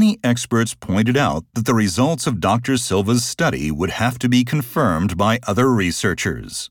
many experts pointed out that the results of Dr. Silva's study would have to be confirmed by other researchers.